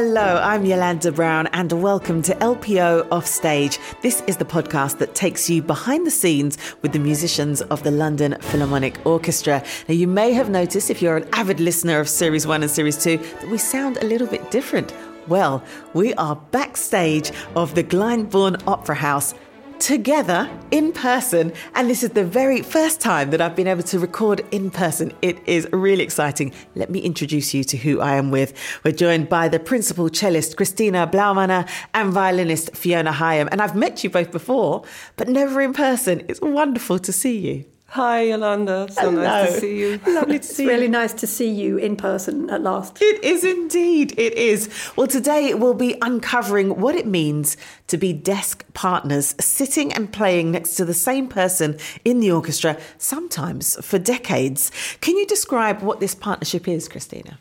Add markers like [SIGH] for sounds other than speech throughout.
Hello, I'm Yolanda Brown, and welcome to LPO Offstage. This is the podcast that takes you behind the scenes with the musicians of the London Philharmonic Orchestra. Now, you may have noticed, if you're an avid listener of Series 1 and Series 2, that we sound a little bit different. Well, we are backstage of the Glyndebourne Opera House together in person. And this is the very first time that I've been able to record in person. It is really exciting. Let me introduce you to who I am with. We're joined by the principal cellist, Christina Blaumane, and violinist, Fiona Higham. And I've met you both before, but never in person. It's wonderful to see you. Hi, Yolanda. So Hello. nice to see you. [LAUGHS] Lovely to see you. really nice to see you in person at last. It is indeed. It is. Well, today we'll be uncovering what it means to be desk partners, sitting and playing next to the same person in the orchestra, sometimes for decades. Can you describe what this partnership is, Christina?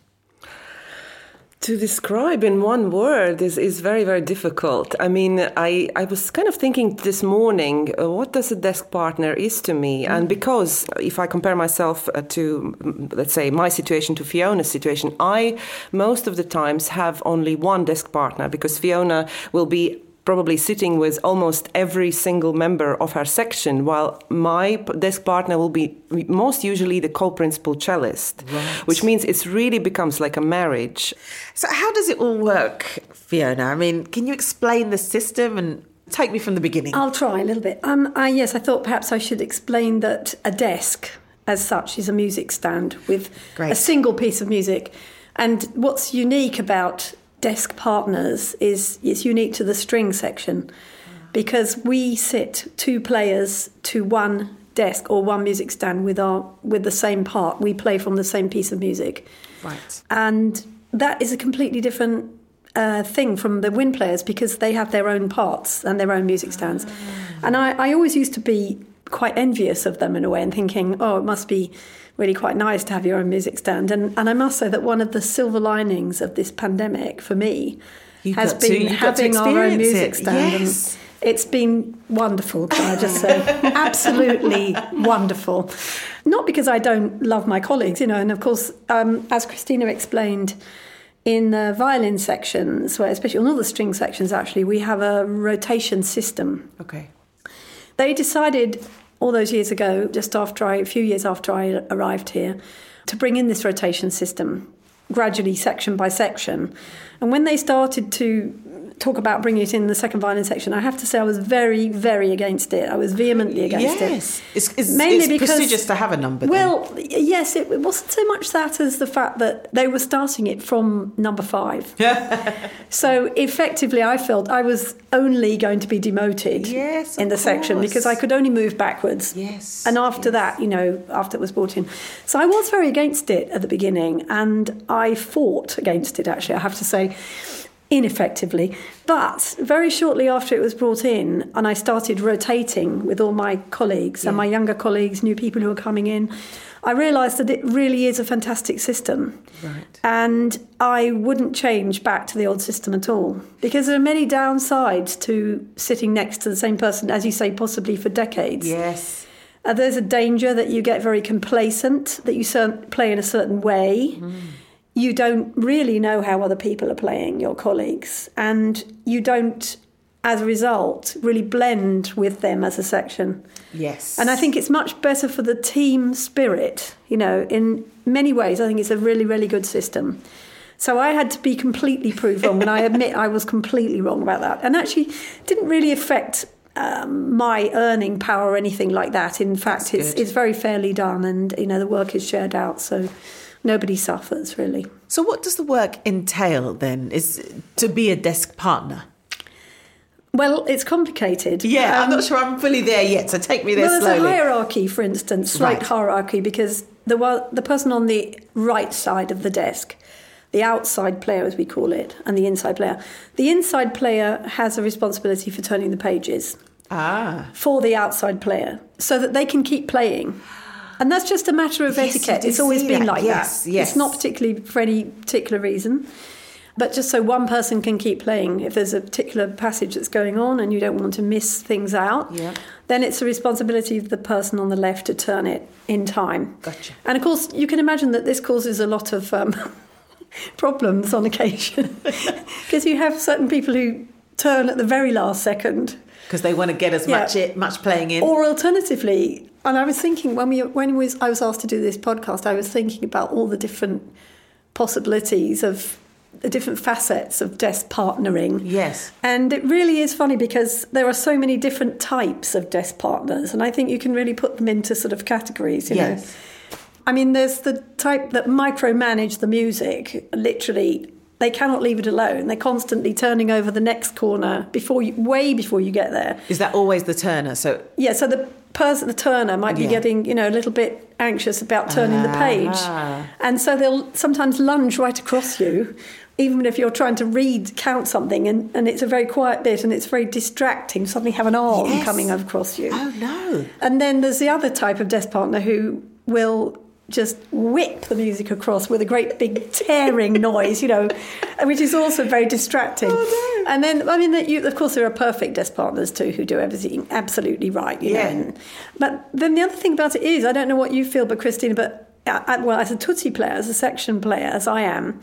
To describe in one word is, is very, very difficult. I mean, I, I was kind of thinking this morning, uh, what does a desk partner is to me? And because if I compare myself uh, to, mm, let's say, my situation to Fiona's situation, I most of the times have only one desk partner because Fiona will be probably sitting with almost every single member of her section, while my desk partner will be most usually the co-principal cellist, which means it really becomes like a marriage. So, how does it all work, Fiona? I mean, can you explain the system and take me from the beginning? I'll try a little bit. Um, I, yes, I thought perhaps I should explain that a desk, as such, is a music stand with Great. a single piece of music. And what's unique about desk partners is it's unique to the string section because we sit two players to one desk or one music stand with our with the same part. We play from the same piece of music. right. and that is a completely different uh, thing from the wind players because they have their own parts and their own music stands. And I, I always used to be quite envious of them in a way and thinking, oh, it must be really quite nice to have your own music stand. And, and I must say that one of the silver linings of this pandemic for me You has been to having our own music it. stand. Yes. And it's been wonderful, can I just say? [LAUGHS] Absolutely wonderful. Not because I don't love my colleagues, you know, and of course, um, as Christina explained, in the violin sections, where especially on all the string sections, actually, we have a rotation system. Okay. They decided all those years ago, just after I, a few years after I arrived here, to bring in this rotation system gradually, section by section. And when they started to talk about bringing it in the second violin section, I have to say I was very, very against it. I was vehemently against it. Yes. It's, it's, Mainly it's because- prestigious to have a number. Well, y- yes, it, it wasn't so much that as the fact that they were starting it from number five. [LAUGHS] so effectively, I felt I was only going to be demoted Yes, in the section because I could only move backwards. Yes, And after that, you know, after it was brought in. So I was very against it at the beginning and I fought against it, actually, I have to say. Ineffectively, but very shortly after it was brought in, and I started rotating with all my colleagues and my younger colleagues, new people who were coming in, I realised that it really is a fantastic system. Right. And I wouldn't change back to the old system at all because there are many downsides to sitting next to the same person, as you say, possibly for decades. Yes. Uh, there's a danger that you get very complacent, that you play in a certain way. You don't really know how other people are playing, your colleagues, and you don't, as a result, really blend with them as a section. Yes. And I think it's much better for the team spirit. You know, in many ways, I think it's a really, really good system. So I had to be completely proved wrong, and I [LAUGHS] admit I was completely wrong about that. And actually, didn't really affect um, my earning power or anything like that. In fact, That's it's good. it's very fairly done, and you know the work is shared out, so nobody suffers really. So, what does the work entail then? Is to be a desk partner? Well, it's complicated. Yeah, I'm Um, not sure I'm fully there yet. So take me there well, there's a hierarchy, for instance, slight Right. hierarchy, because the the person on the right side of the desk, the outside player, as we call it, and the inside player. The inside player has a responsibility for turning the pages ah, for the outside player, so that they can keep playing. And that's just a matter of Yes, etiquette. It's always been that. like Yes, that. yes. It's not particularly for any particular reason. But just so one person can keep playing, if there's a particular passage that's going on and you don't want to miss things out, Yeah. then it's the responsibility of the person on the left to turn it in time. Gotcha. And of course, you can imagine that this causes a lot of um, [LAUGHS] problems on occasion [LAUGHS] because you have certain people who turn at the very last second because they want to get as Yeah. much it, much playing in. or alternatively, and I was thinking when we when we was, I was asked to do this podcast, I was thinking about all the different possibilities of the different facets of desk partnering. yes. And it really is funny because there are so many different types of desk partners, and I think you can really put them into sort of categories. You Yes. know, I mean, there's the type that micromanage the music. Literally, they cannot leave it alone. They're constantly turning over the next corner before you, way before you get there. Is that always the turner? So Yeah, so the person, the turner, might be Yeah. getting you know a little bit anxious about turning the page, Ah. and so they'll sometimes lunge right across you, even if you're trying to read, count something, and, and it's a very quiet bit and it's very distracting. Suddenly have an arm Yes. coming across you, oh no. and then there's the other type of desk partner who will just whip the music across with a great big tearing [LAUGHS] noise, you know, which is also very distracting. Oh, And then, I mean, that you, of course, there are perfect desk partners too who do everything absolutely right, you Yeah. know. And, but then the other thing about it is, I don't know what you feel, but Christina, but I, I- well, as a tutti player, as a section player, as I am,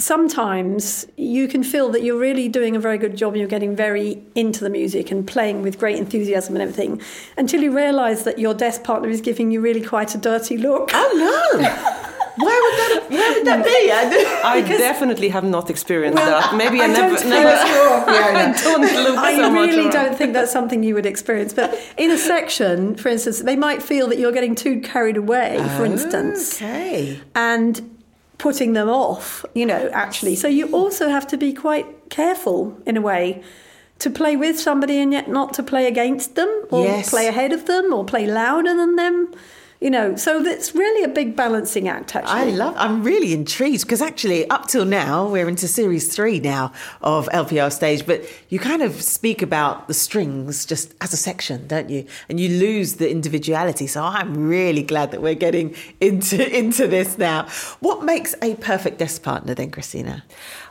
sometimes you can feel that you're really doing a very good job and you're getting very into the music and playing with great enthusiasm and everything until you realise that your desk partner is giving you really quite a dirty look. Oh no. Why would that? Why would that be? [LAUGHS] I do- I definitely have not experienced that. Maybe I, I never, don't never. feel [LAUGHS] I don't look I so much. really around. don't think that's something you would experience. But in a section, for instance, they might feel that you're getting too carried away, for oh, instance, Okay. and putting them off, you know, actually. So you also have to be quite careful in a way to play with somebody and yet not to play against them or Yes. play ahead of them or play louder than them. You know, so it's really a big balancing act, actually. I love. I'm really intrigued because actually, up till now, we're into series three now of LPO Offstage. But you kind of speak about the strings just as a section, don't you? And you lose the individuality. So I'm really glad that we're getting into [LAUGHS] into this now. What makes a perfect desk partner then, Christina?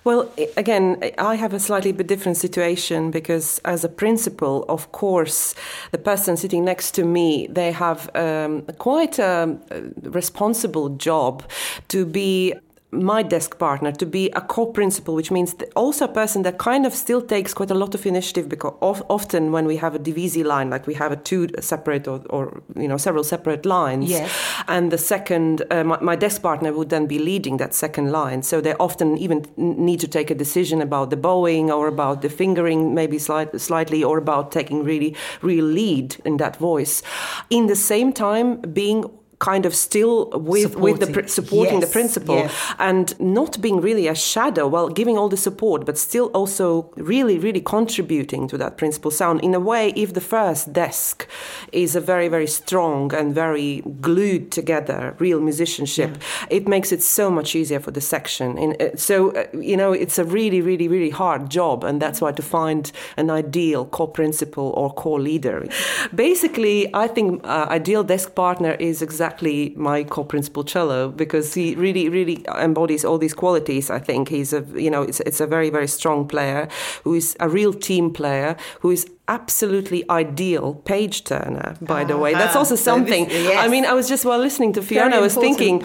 Well, again, I have a slightly bit different situation because, as a principal, of course, the person sitting next to me they have um, quite a, responsible job to be my desk partner to be a co-principal, which means also a person that kind of still takes quite a lot of initiative because of, often when we have a divisi line, like we have a two separate or, or you know several separate lines, Yes. and the second, uh, my, my desk partner would then be leading that second line. So they often even need to take a decision about the bowing or about the fingering, maybe slight, slightly, or about taking really real lead in that voice. In the same time, being kind of still with with the Supporting. pr- supporting the Yes, principal yes. and not being really a shadow while giving all the support but still also really really contributing to that principal sound in a way if the first desk is a very very strong and very glued together real musicianship it makes it so much easier for the section and uh, so uh, you know it's a really really really hard job and that's why to find an ideal co-principal or co-leader basically i think uh, ideal desk partner is exactly my co-principal cello because he really really embodies all these qualities i think. He's a you know it's, it's a very very strong player who is a real team player who is absolutely ideal page turner by the way that's Ah, also so this- something yes. i mean i was just while listening to fiona i was thinking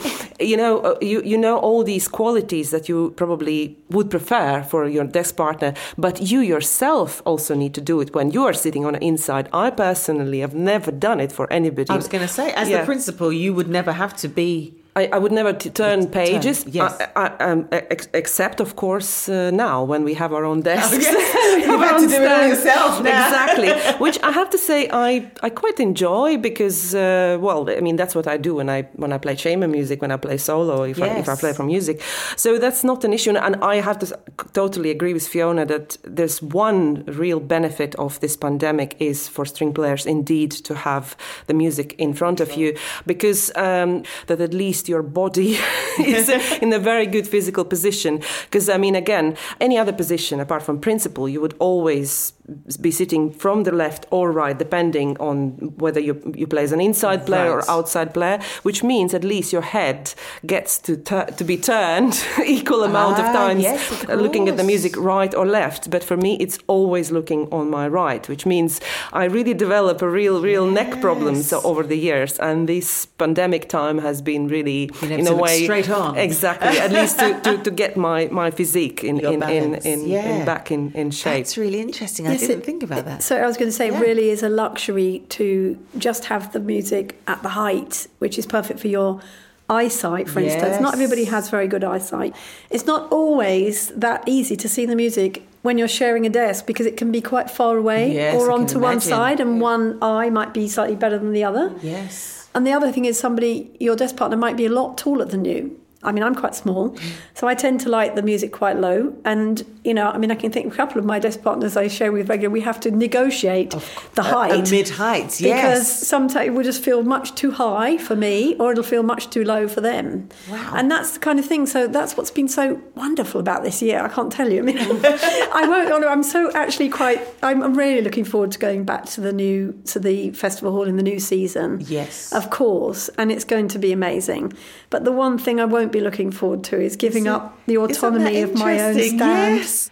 you know uh, you you know all these qualities that you probably would prefer for your desk partner but you yourself also need to do it when you are sitting on the inside i personally have never done it for anybody I was going to say, as Yeah. the principal, you would never have to be. I, I would never t- turn pages, yes. I, I, um, ex- except of course uh, now when we have our own desks. yes. We You've have to do it all yourself now. Exactly, [LAUGHS] which I have to say I, I quite enjoy because uh, well I mean that's what I do when I when I play chamber music when I play solo if I, if I play for music, so that's not an issue and I have to totally agree with Fiona that there's one real benefit of this pandemic is for string players indeed to have the music in front of you because um, that at least your body [LAUGHS] is in a very good physical position. Because I mean, again, any other position apart from principal, you would always be sitting from the left or right, depending on whether you you play as an inside player Right. or outside player. Which means at least your head gets to tur- to be turned [LAUGHS] equal amount of Ah, times, yes, of uh, looking at the music right or left. But for me, it's always looking on my right, which means I really develop a real, real neck problem so over the years. And this pandemic time has been really actually, Being able in a way, straight on. exactly, at least to, to, to get my, my physique in [LAUGHS] Your in, in, balance, in, in back in, in shape. That's really interesting. I Yes, didn't it- think about that. So I was going to say, Yeah. it really is a luxury to just have the music at the height, which is perfect for your eyesight, for instance. Not everybody has very good eyesight. It's not always that easy to see the music when you're sharing a desk because it can be quite far away Yes, or onto one side, and one eye might be slightly better than the other. yes. And the other thing is, somebody, your desk partner might be a lot taller than you. I mean, I'm quite small, so I tend to like the music quite low. And, you know, I mean, I can think of a couple of my desk partners I share with regularly, we have to negotiate the height. mid height, Because sometimes it will just feel much too high for me, or it'll feel much too low for them. Wow. And that's the kind of thing. So that's what's been so wonderful about this year. I can't tell you. I mean, [LAUGHS] I won't. I'm so actually quite. I'm, I'm really looking forward to going back to the new to the festival hall in the new season. Yes. of course, and it's going to be amazing. But the one thing I won't be looking forward to is giving up the autonomy of my own stand. Yes.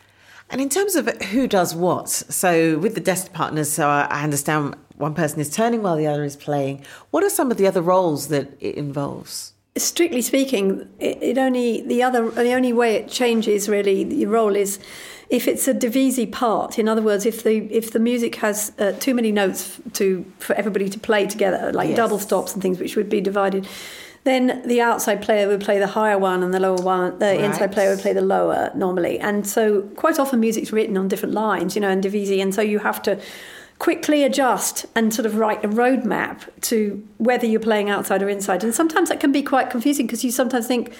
And in terms of who does what, so with the desk partners, so I I understand one person is turning while the other is playing. What are some of the other roles that it involves? strictly speaking, it, it only the other the only way it changes really the role is if it's a divisi part. In other words, if the if the music has uh, too many notes to for everybody to play together, like Yes. double stops and things, which would be divided. Then the outside player would play the higher one, and the lower one, the Right. inside player would play the lower normally. And so, quite often, music's written on different lines, you know, in divisi, and so you have to quickly adjust and sort of write a roadmap to whether you're playing outside or inside. And sometimes that can be quite confusing because you sometimes think,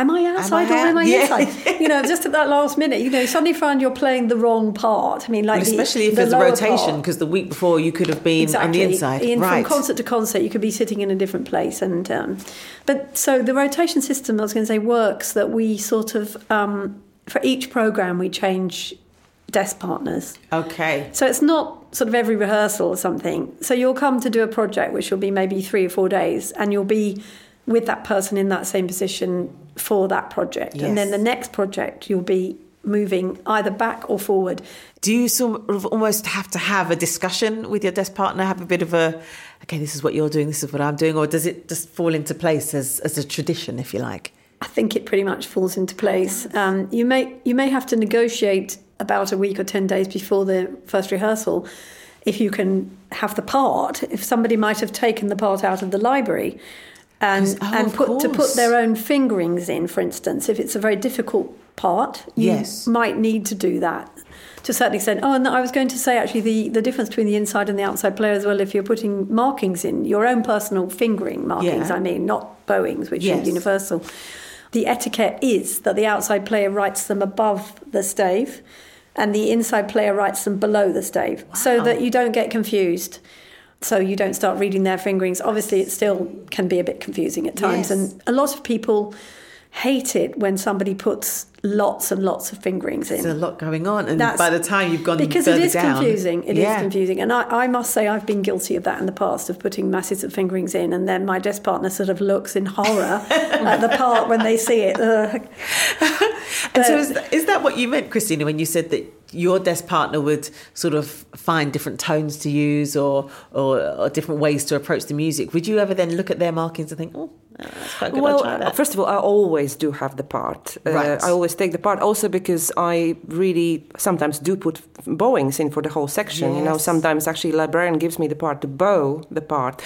Am I outside or am I Yeah. inside? You know, just at that last minute, you know, you suddenly find you're playing the wrong part. I mean, like Well, the- especially if the there's a rotation, because the week before you could have been on Exactly. the inside. In, right. From concert to concert, you could be sitting in a different place. And um, but so the rotation system, I was going to say, works that we sort of um, for each program we change desk partners. okay. So it's not sort of every rehearsal or something. So you'll come to do a project which will be maybe three or four days, and you'll be with that person in that same position for that project. And then the next project, you'll be moving either back or forward. Do you sort of almost have to have a discussion with your desk partner, have a bit of a, okay, this is what you're doing, this is what I'm doing, or does it just fall into place as, as a tradition, if you like? I think it pretty much falls into place. Um, you may you may have to negotiate about a week or ten days before the first rehearsal if you can have the part. If somebody might have taken the part out of the library and oh, and put to put their own fingerings in, for instance, if it's a very difficult part, you Yes. might need to do that. To a certain extent. Oh, and I was going to say actually the, the difference between the inside and the outside player as well, if you're putting markings in, your own personal fingering markings, Yeah. I mean, not bowings, which Yes. are universal. The etiquette is that the outside player writes them above the stave and the inside player writes them below the stave so that you don't get confused. So you don't start reading their fingerings. Obviously, it still can be a bit confusing at times. Yes. And a lot of people hate it when somebody puts lots and lots of fingerings in. There's a lot going on, and That's- by the time you've gone because it is down, confusing. It is yeah. confusing, and I, I must say I've been guilty of that in the past of putting masses of fingerings in, and then my desk partner sort of looks in horror [LAUGHS] at the part when they see it. And so, But- is that what you meant, Christina, when you said that your desk partner would sort of find different tones to use or, or, or different ways to approach the music? Would you ever then look at their markings and think, oh, that's quite good, Well, first of all, I always do have the part. Uh, I always take the part, also because I really sometimes do put bowings in for the whole section. You know, sometimes actually librarian gives me the part to bow the part.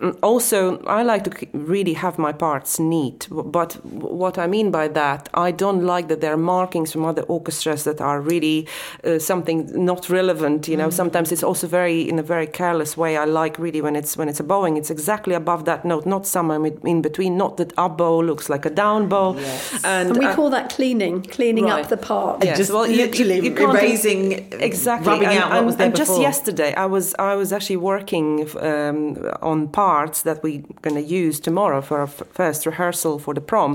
Um, also, I like to really have my parts neat. But what I mean by that, I don't like that there are markings from other orchestras that are really uh, something not relevant. You know, sometimes it's also very in a very careless way. I like really when it's when it's a bowing, it's exactly above that note, not somewhere in in between. Not that up bow looks like a down bow. Yes. And we uh, call that cleaning, cleaning Right. up the part. Yes, just well, you- literally you- you can't- erasing, exactly rubbing and, out what was there and just yesterday i was i was actually working um, on parts that we're going to use tomorrow for our f- first rehearsal for the prom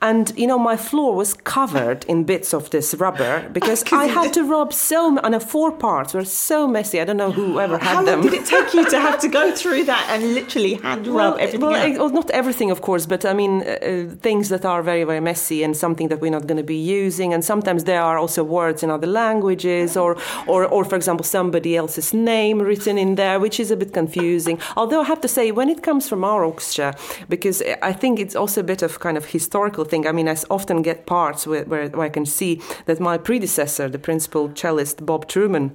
and you know my floor was covered in bits of this rubber [LAUGHS] because i had to rub so m- and the four parts were so messy i don't know whoever had How long them did it take you to have to go through that and literally hand rub well, everything well, it- well, not everything of course, but I mean uh, uh, things that are very very messy and something that we're not going to be using. And sometimes there are also words in other languages, or or or for example somebody else's name written in there, which is a bit confusing. Although I have to say, when it comes from our orchestra, because I think it's also a bit of kind of historical thing. I mean, I often get parts where, where, where I can see that my predecessor, the principal cellist Bob Truman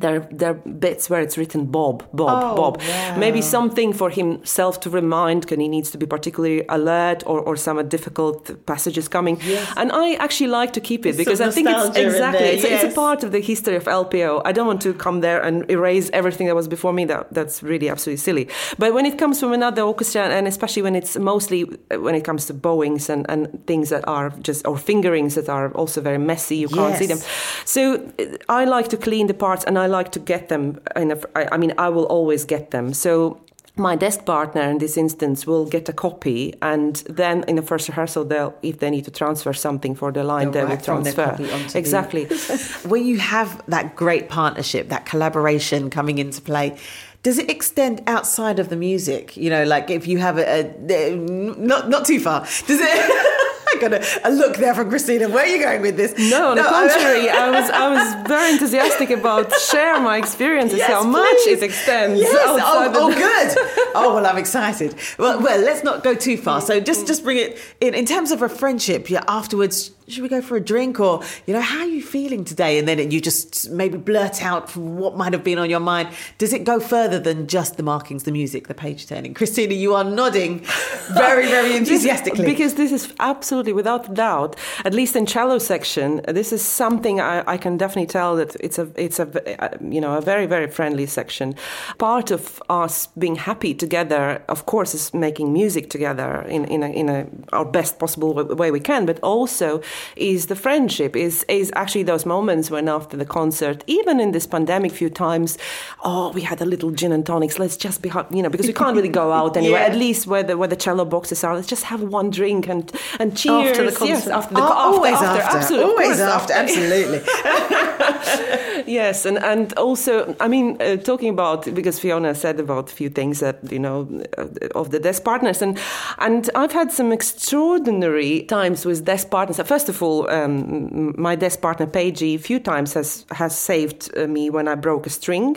there, there are bits where it's written Bob, Bob, Oh, Bob. wow. Maybe something for himself to remind because he needs to be particularly alert or, or some difficult passages coming. Yes. And I actually like to keep it because I think it's exactly it's, it's a part of the history of LPO. I don't want to come there and erase everything that was before me. That that's really absolutely silly. But when it comes from another orchestra, and especially when it's mostly when it comes to bowings and, and things that are just or fingerings that are also very messy, you can't see them. So uh, I like to clean the parts and I like to get them. In a, I I mean, I will always get them. So my desk partner in this instance will get a copy and then in the first rehearsal they'll if they need to transfer something for the line They'll they will write from their transfer exactly [LAUGHS] when you have that great partnership, that collaboration coming into play, does it extend outside of the music? You know, like if you have a, a not not too far, does it? [LAUGHS] I got a, a look there from Christina. Where are you going with this? no on the I- contrary I was I was [LAUGHS] very enthusiastic about share my experiences Yes, how much it extends Yes. Oh, oh, good. [LAUGHS] Oh, well, I'm excited. Well, well, let's not go too far. So just, just bring it in. In terms of a friendship, yeah. Afterwards, should we go for a drink, or you know, how are you feeling today? And then you just maybe blurt out what might have been on your mind. Does it go further than just the markings, the music, the page turning? Christina, you are nodding very, very [LAUGHS] enthusiastically. Because this is absolutely, without doubt, at least in cello section, this is something I, I can definitely tell that it's a, it's a, uh, you know, a very, very friendly section. Part of us being happy together, of course, is making music together in, in, a, in a, our best possible way we can, but also is the friendship, is, is actually those moments when after the concert, even in this pandemic few times, oh, we had a little gin and tonics, let's just be, you know, because we can't really go out [LAUGHS] anywhere, Yeah. at least where the, where the cello boxes are, let's just have one drink and, and cheers. After the Yes, after the Oh, always after, absolutely, always after, absolutely. [LAUGHS] yes, and, and also, I mean, uh, talking about because Fiona said about a few things that you know uh, of the desk partners, and and I've had some extraordinary times with desk partners. First of all, um, my desk partner Pei-Jee a few times has has saved uh, me when I broke a string.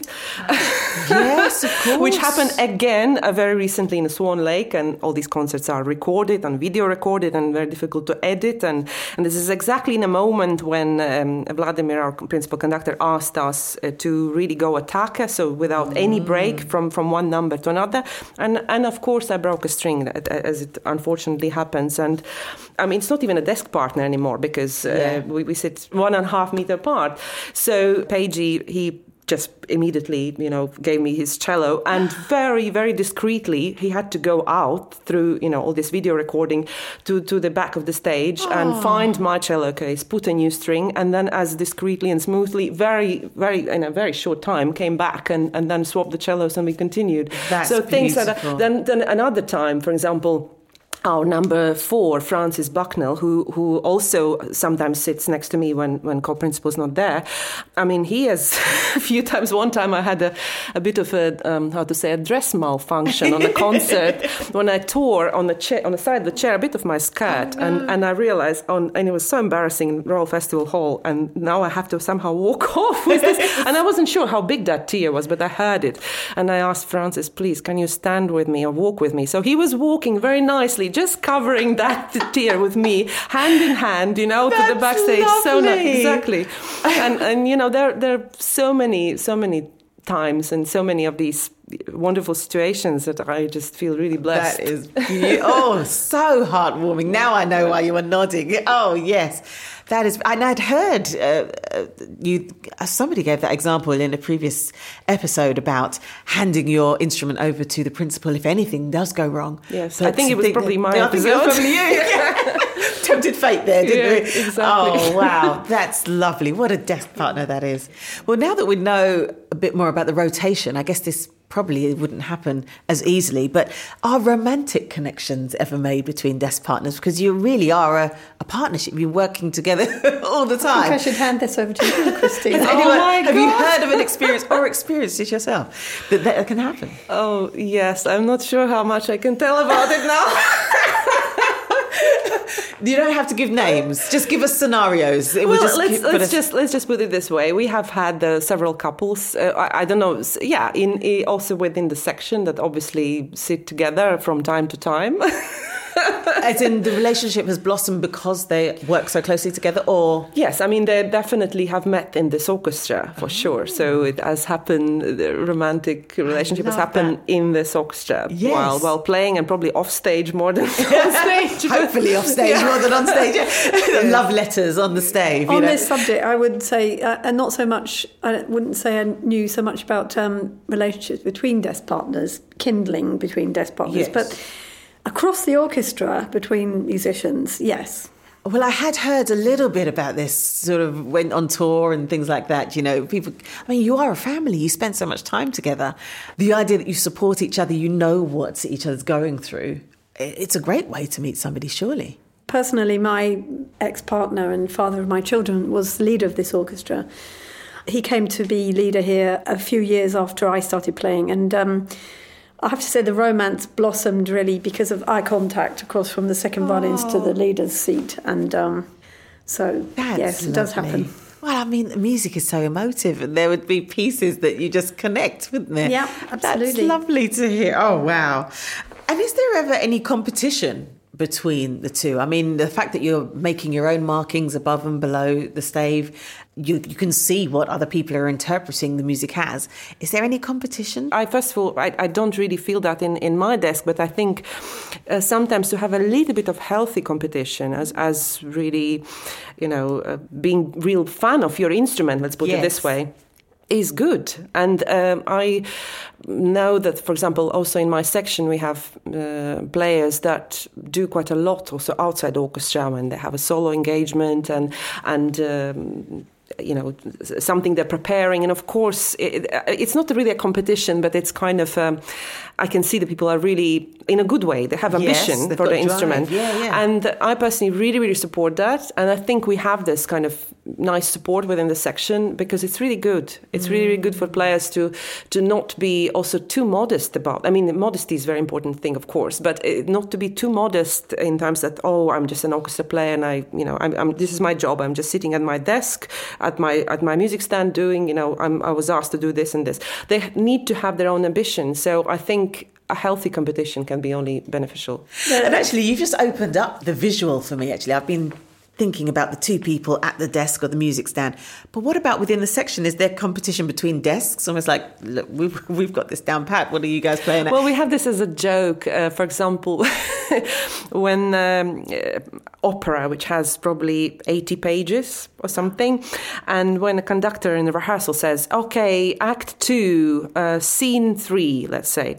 [LAUGHS] yes, of [LAUGHS] course. Which happened again uh, very recently in Swan Lake, and all these concerts are recorded and video recorded and very difficult to edit. And, and this is exactly in a moment when um, Vladimir, our principal conductor, asked us uh, to really go attack, so without any break from, from one number to another. And, and of course, I broke a string, uh, as it unfortunately happens. And I mean, it's not even a desk partner anymore because uh, Yeah. we, we sit one and a half meter apart. So Pei-Jee, he just immediately, you know, gave me his cello and [GASPS] very, very discreetly he had to go out through, you know, all this video recording to, to the back of the stage and find my cello case, put a new string, and then as discreetly and smoothly, very, very in a very short time, came back and, and then swapped the cellos and we continued. That's so things that then then another time, for example our number four, Francis Bucknall, who who also sometimes sits next to me when when co-principal's not there. I mean, he has [LAUGHS] a few times. One time, I had a, a bit of a um, how to say a dress malfunction on a [LAUGHS] concert when I tore on the chair on the side of the chair a bit of my skirt, and and I realized on and it was so embarrassing in Royal Festival Hall, and now I have to somehow walk [LAUGHS] off with this, and I wasn't sure how big that tear was, but I heard it, and I asked Francis, please, can you stand with me or walk with me? So he was walking very nicely, just covering that tear with me, hand in hand, you know, to the That's backstage. So ni- exactly, and and you know there there are so many so many times and so many of these wonderful situations that I just feel really blessed. That is oh so heartwarming. Now I know why you were nodding. Oh yes, that is. And I'd heard uh, uh, you. Uh, somebody gave that example in a previous episode about handing your instrument over to the principal if anything does go wrong. Yes, I think it was probably my I think it was episode. probably you. [LAUGHS] [LAUGHS] Tempted fate there, didn't Yeah, we? exactly. Oh [LAUGHS] wow, that's lovely. What a desk partner that is. Well, now that we know a bit more about the rotation, I guess this probably wouldn't happen as easily. But are romantic connections ever made between desk partners? Because you really are a, a partnership. You're working together [LAUGHS] all the I think time. I should hand this over to you, [LAUGHS] Christine. Has Oh anyone- my have you heard of an experience or experienced it yourself that that can happen? Oh, yes. I'm not sure how much I can tell about it now. [LAUGHS] You don't have to give names. Just give us scenarios. It well, just let's, keep- let's just let's just put it this way. We have had uh, several couples. Uh, I, I don't know. Yeah, in, also within the section that obviously sit together from time to time. [LAUGHS] [LAUGHS] As in, the relationship has blossomed because they work so closely together, or yes, I mean they definitely have met in this orchestra for sure. So it has happened. The romantic relationship has love happened in this orchestra Yes. while while playing and probably off stage more than [LAUGHS] on stage. [LAUGHS] hopefully off stage more than on stage. Love letters on the stage. you On know. this subject, I would say, uh, and not so much, I wouldn't say I knew so much about um, relationships between desk partners, kindling between desk partners, Yes. but across the orchestra between musicians, yes. Well, I had heard a little bit about this, sort of went on tour and things like that. You know, people, I mean, you are a family, you spend so much time together. The idea that you support each other, you know what each other's going through, it's a great way to meet somebody, surely. Personally, my ex partner and father of my children was the leader of this orchestra. He came to be leader here a few years after I started playing, and um, I have to say the romance blossomed really because of eye contact across from the second violins to the leader's seat, and um, so That's yes, it does happen. Well, I mean, the music is so emotive, and there would be pieces that you just connect, wouldn't there? Yeah, That's absolutely. lovely to hear. Oh, wow. And is there ever any competition between the two? I mean, the fact that you're making your own markings above and below the stave, you, you can see what other people are interpreting the music as. Is there any competition? I first of all, I, I don't really feel that in, in my desk, but I think uh, sometimes to have a little bit of healthy competition, as as really, you know, uh, being real fan of your instrument. Let's put it this way. Is good, and um, I know that, for example, also in my section we have uh, players that do quite a lot also outside orchestra when they have a solo engagement and and um, you know something they're preparing and of course it, it's not really a competition but it's kind of um, i can see that people are really in a good way they have ambition they've for the drive. instrument Yeah, yeah. and i personally really really support that and i think we have this kind of nice support within the section because it's really good. It's really really good for players to to not be also too modest about i mean modesty is a very important thing of course but uh, not to be too modest in terms that oh i'm just an orchestra player and i you know I'm, I'm this is my job. I'm just sitting at my desk at my at my music stand doing you know I'm, i was asked to do this and this. They need to have their own ambition. So i think a healthy competition can be only beneficial. And actually, you've just opened up the visual for me. Actually, I've been thinking about the two people at the desk or the music stand. But what about within the section? Is there competition between desks? Almost like, look, we've, [LAUGHS] we've got this down pat. What are you guys playing at? Well, we have this as a joke. Uh, for example, [LAUGHS] when um, uh, opera, which has probably 80 pages or something, and when a conductor in the rehearsal says, okay, act two, uh, scene three, let's say,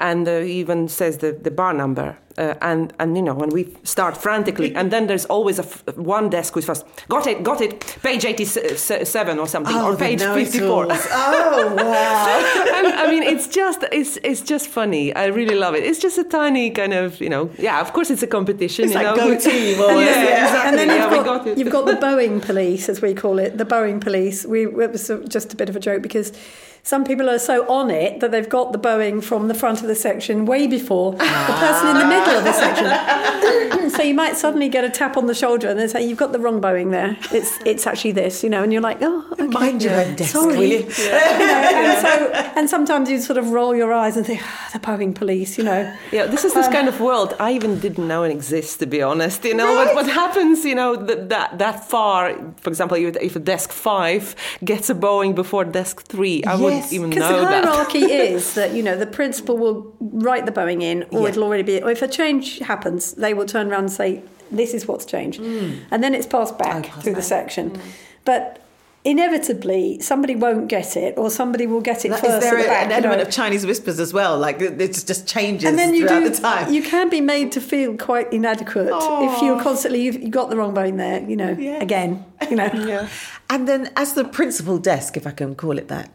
and uh, even says the, the bar number. Uh, and and you know when we start frantically and then there's always a f- one desk who's first got it got it page 87 or something Oh, or page. 54 [LAUGHS] Oh, wow. I, I mean, it's just it's it's just funny. I really love it. It's just a tiny kind of you know yeah. Of course, it's a competition. It's you like know. more or [LAUGHS] yeah, yeah. exactly. And then yeah, you've, got, got it. you've got the bowing police, as we call it, the bowing police. We it was just a bit of a joke because some people are so on it that they've got the bowing from the front of the section way before the person in the middle of the section. [LAUGHS] so you might suddenly get a tap on the shoulder and they say, "You've got the wrong bowing there. It's it's actually this," you know, and you're like, "Oh, okay. Mind your own desk, Sorry. will [LAUGHS] you? You know, and so and sometimes you sort of roll your eyes and think, ah, "The bowing police," you know. Yeah, this is this kind of world I even didn't know it exists. To be honest, you know what, what happens. You know that that that far. For example, if, if a desk five gets a bowing before desk three, I Yes, even Because know the hierarchy [LAUGHS] is that you know the principal will write the bowing in, or Yeah. it'll already be. Or if a change happens, they will turn around and say, "This is what's changed," and then it's passed back Mm. Oh, passed through the back. section. But inevitably, somebody won't get it, or somebody will get it Is first. there at the a- back, an you element know. of Chinese whispers as well? Like it just changes and then you throughout do. the time. You can be made to feel quite inadequate if you're constantly you've, you've got the wrong bowing there. You know, Yes. again, you know. [LAUGHS] yeah. And then, as the principal desk, if I can call it that,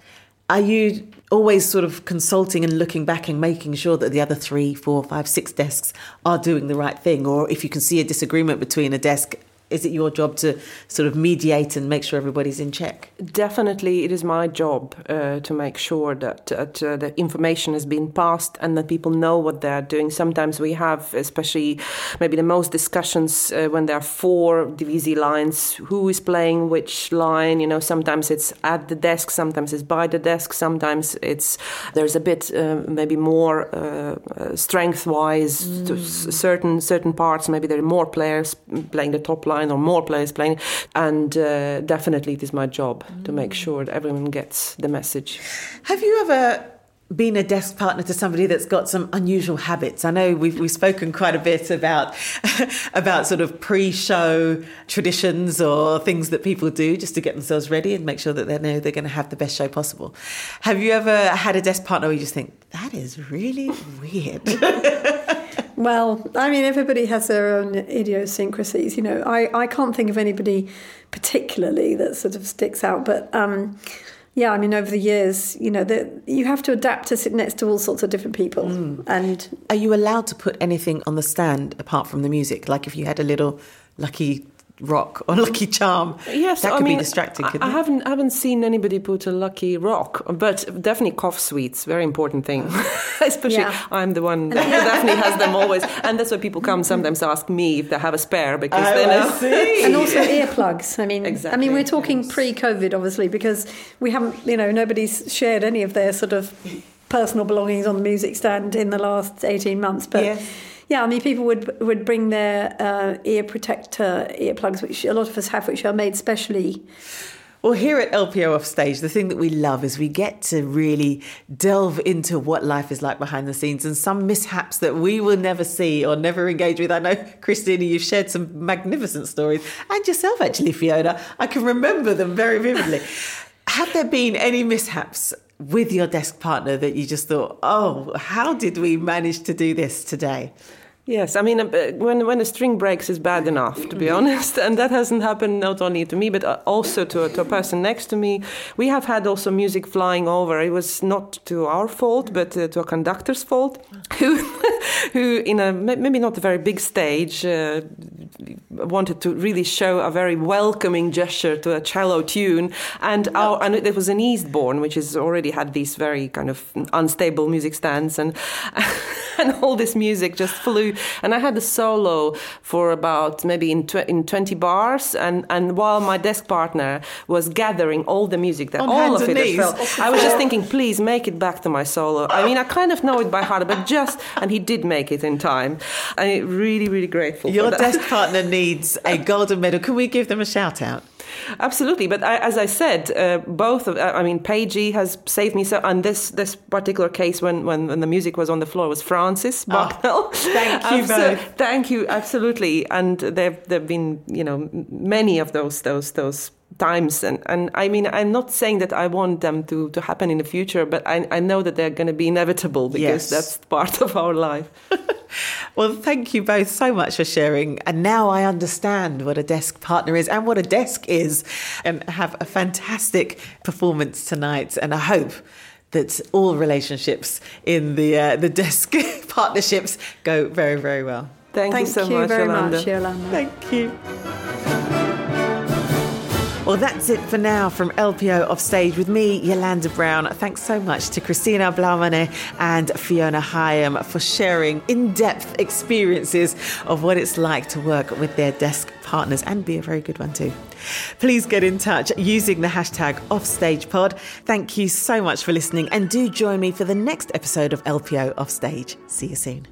Are you always sort of consulting and looking back and making sure that the other three, four, five, six desks are doing the right thing? Or if you can see a disagreement between a desk is it your job to sort of mediate and make sure everybody's in check? Definitely, it is my job uh, to make sure that, that uh, the information has been passed and that people know what they're doing. Sometimes we have, especially maybe the most discussions uh, when there are four divisi lines, who is playing which line. You know, sometimes it's at the desk, sometimes it's by the desk, sometimes it's there's a bit uh, maybe more uh, uh, strength-wise mm. to certain certain parts. Maybe there are more players playing the top line or more players playing. And uh, definitely, it is my job mm. to make sure that everyone gets the message. Have you ever been a desk partner to somebody that's got some unusual habits. I know we've we've spoken quite a bit about [LAUGHS] about sort of pre-show traditions or things that people do just to get themselves ready and make sure that they know they're going to have the best show possible. Have you ever had a desk partner where you just think that is really weird? [LAUGHS] Well, I mean, everybody has their own idiosyncrasies. You know, I, I can't think of anybody particularly that sort of sticks out, but um, yeah, I mean, over the years, you know, the, you have to adapt to sit next to all sorts of different people. Mm. And are you allowed to put anything on the stand apart from the music? Like if you had a little lucky rock or lucky charm. Yes, that could I mean, be distracting. I, I haven't haven't seen anybody put a lucky rock, but definitely cough sweets, very important thing. [LAUGHS] Especially yeah. I'm the one that [LAUGHS] definitely has them always, and that's why people come sometimes ask me if they have a spare because oh, they know. and also earplugs. I mean, exactly. I mean, we're talking yes. pre-COVID, obviously, because we haven't, you know, nobody's shared any of their sort of personal belongings on the music stand in the last 18 months, but. Yes yeah, I mean, people would would bring their uh, ear protector earplugs, which a lot of us have, which are made specially. Well, here at LPO Offstage, the thing that we love is we get to really delve into what life is like behind the scenes and some mishaps that we will never see or never engage with. I know, Christina, you've shared some magnificent stories, and yourself, actually, Fiona. I can remember them very vividly. [LAUGHS] Have there been any mishaps with your desk partner that you just thought, oh, how did we manage to do this today? Yes, I mean, uh, when when a string breaks is bad enough, to be honest, and that hasn't happened not only to me but uh, also to, to a person next to me. We have had also music flying over. It was not to our fault, but uh, to a conductor's fault, who [LAUGHS] who in a maybe not a very big stage uh, wanted to really show a very welcoming gesture to a cello tune, and our and it was an Eastbourne, which has already had these very kind of unstable music stands and. [LAUGHS] [LAUGHS] and all this music just flew. And I had a solo for about maybe in, tw- in 20 bars. And, and while my desk partner was gathering all the music, that all of it fell, I was just thinking, please make it back to my solo. I mean, I kind of know it by heart, but just, and he did make it in time. I'm really, really grateful. Your desk partner needs a golden medal. Can we give them a shout out? Absolutely, but I, as I said, uh, both of I mean, Paige has saved me so. And this this particular case, when, when, when the music was on the floor, was Francis ah, Bucknall. Oh, thank you [LAUGHS] both. Thank you, absolutely. And there there've been you know many of those those those times and, and i mean i'm not saying that i want them to, to happen in the future but i, I know that they're going to be inevitable because yes. that's part of our life [LAUGHS] well thank you both so much for sharing and now i understand what a desk partner is and what a desk is and have a fantastic performance tonight and i hope that all relationships in the uh, the desk [LAUGHS] partnerships go very very well thank, thank you so you much very Yolanda. much Yolanda. thank you well, that's it for now from LPO Offstage with me, Yolanda Brown. Thanks so much to Christina Blaumane and Fiona Higham for sharing in depth experiences of what it's like to work with their desk partners and be a very good one too. Please get in touch using the hashtag OffStagePod. Thank you so much for listening and do join me for the next episode of LPO Offstage. See you soon.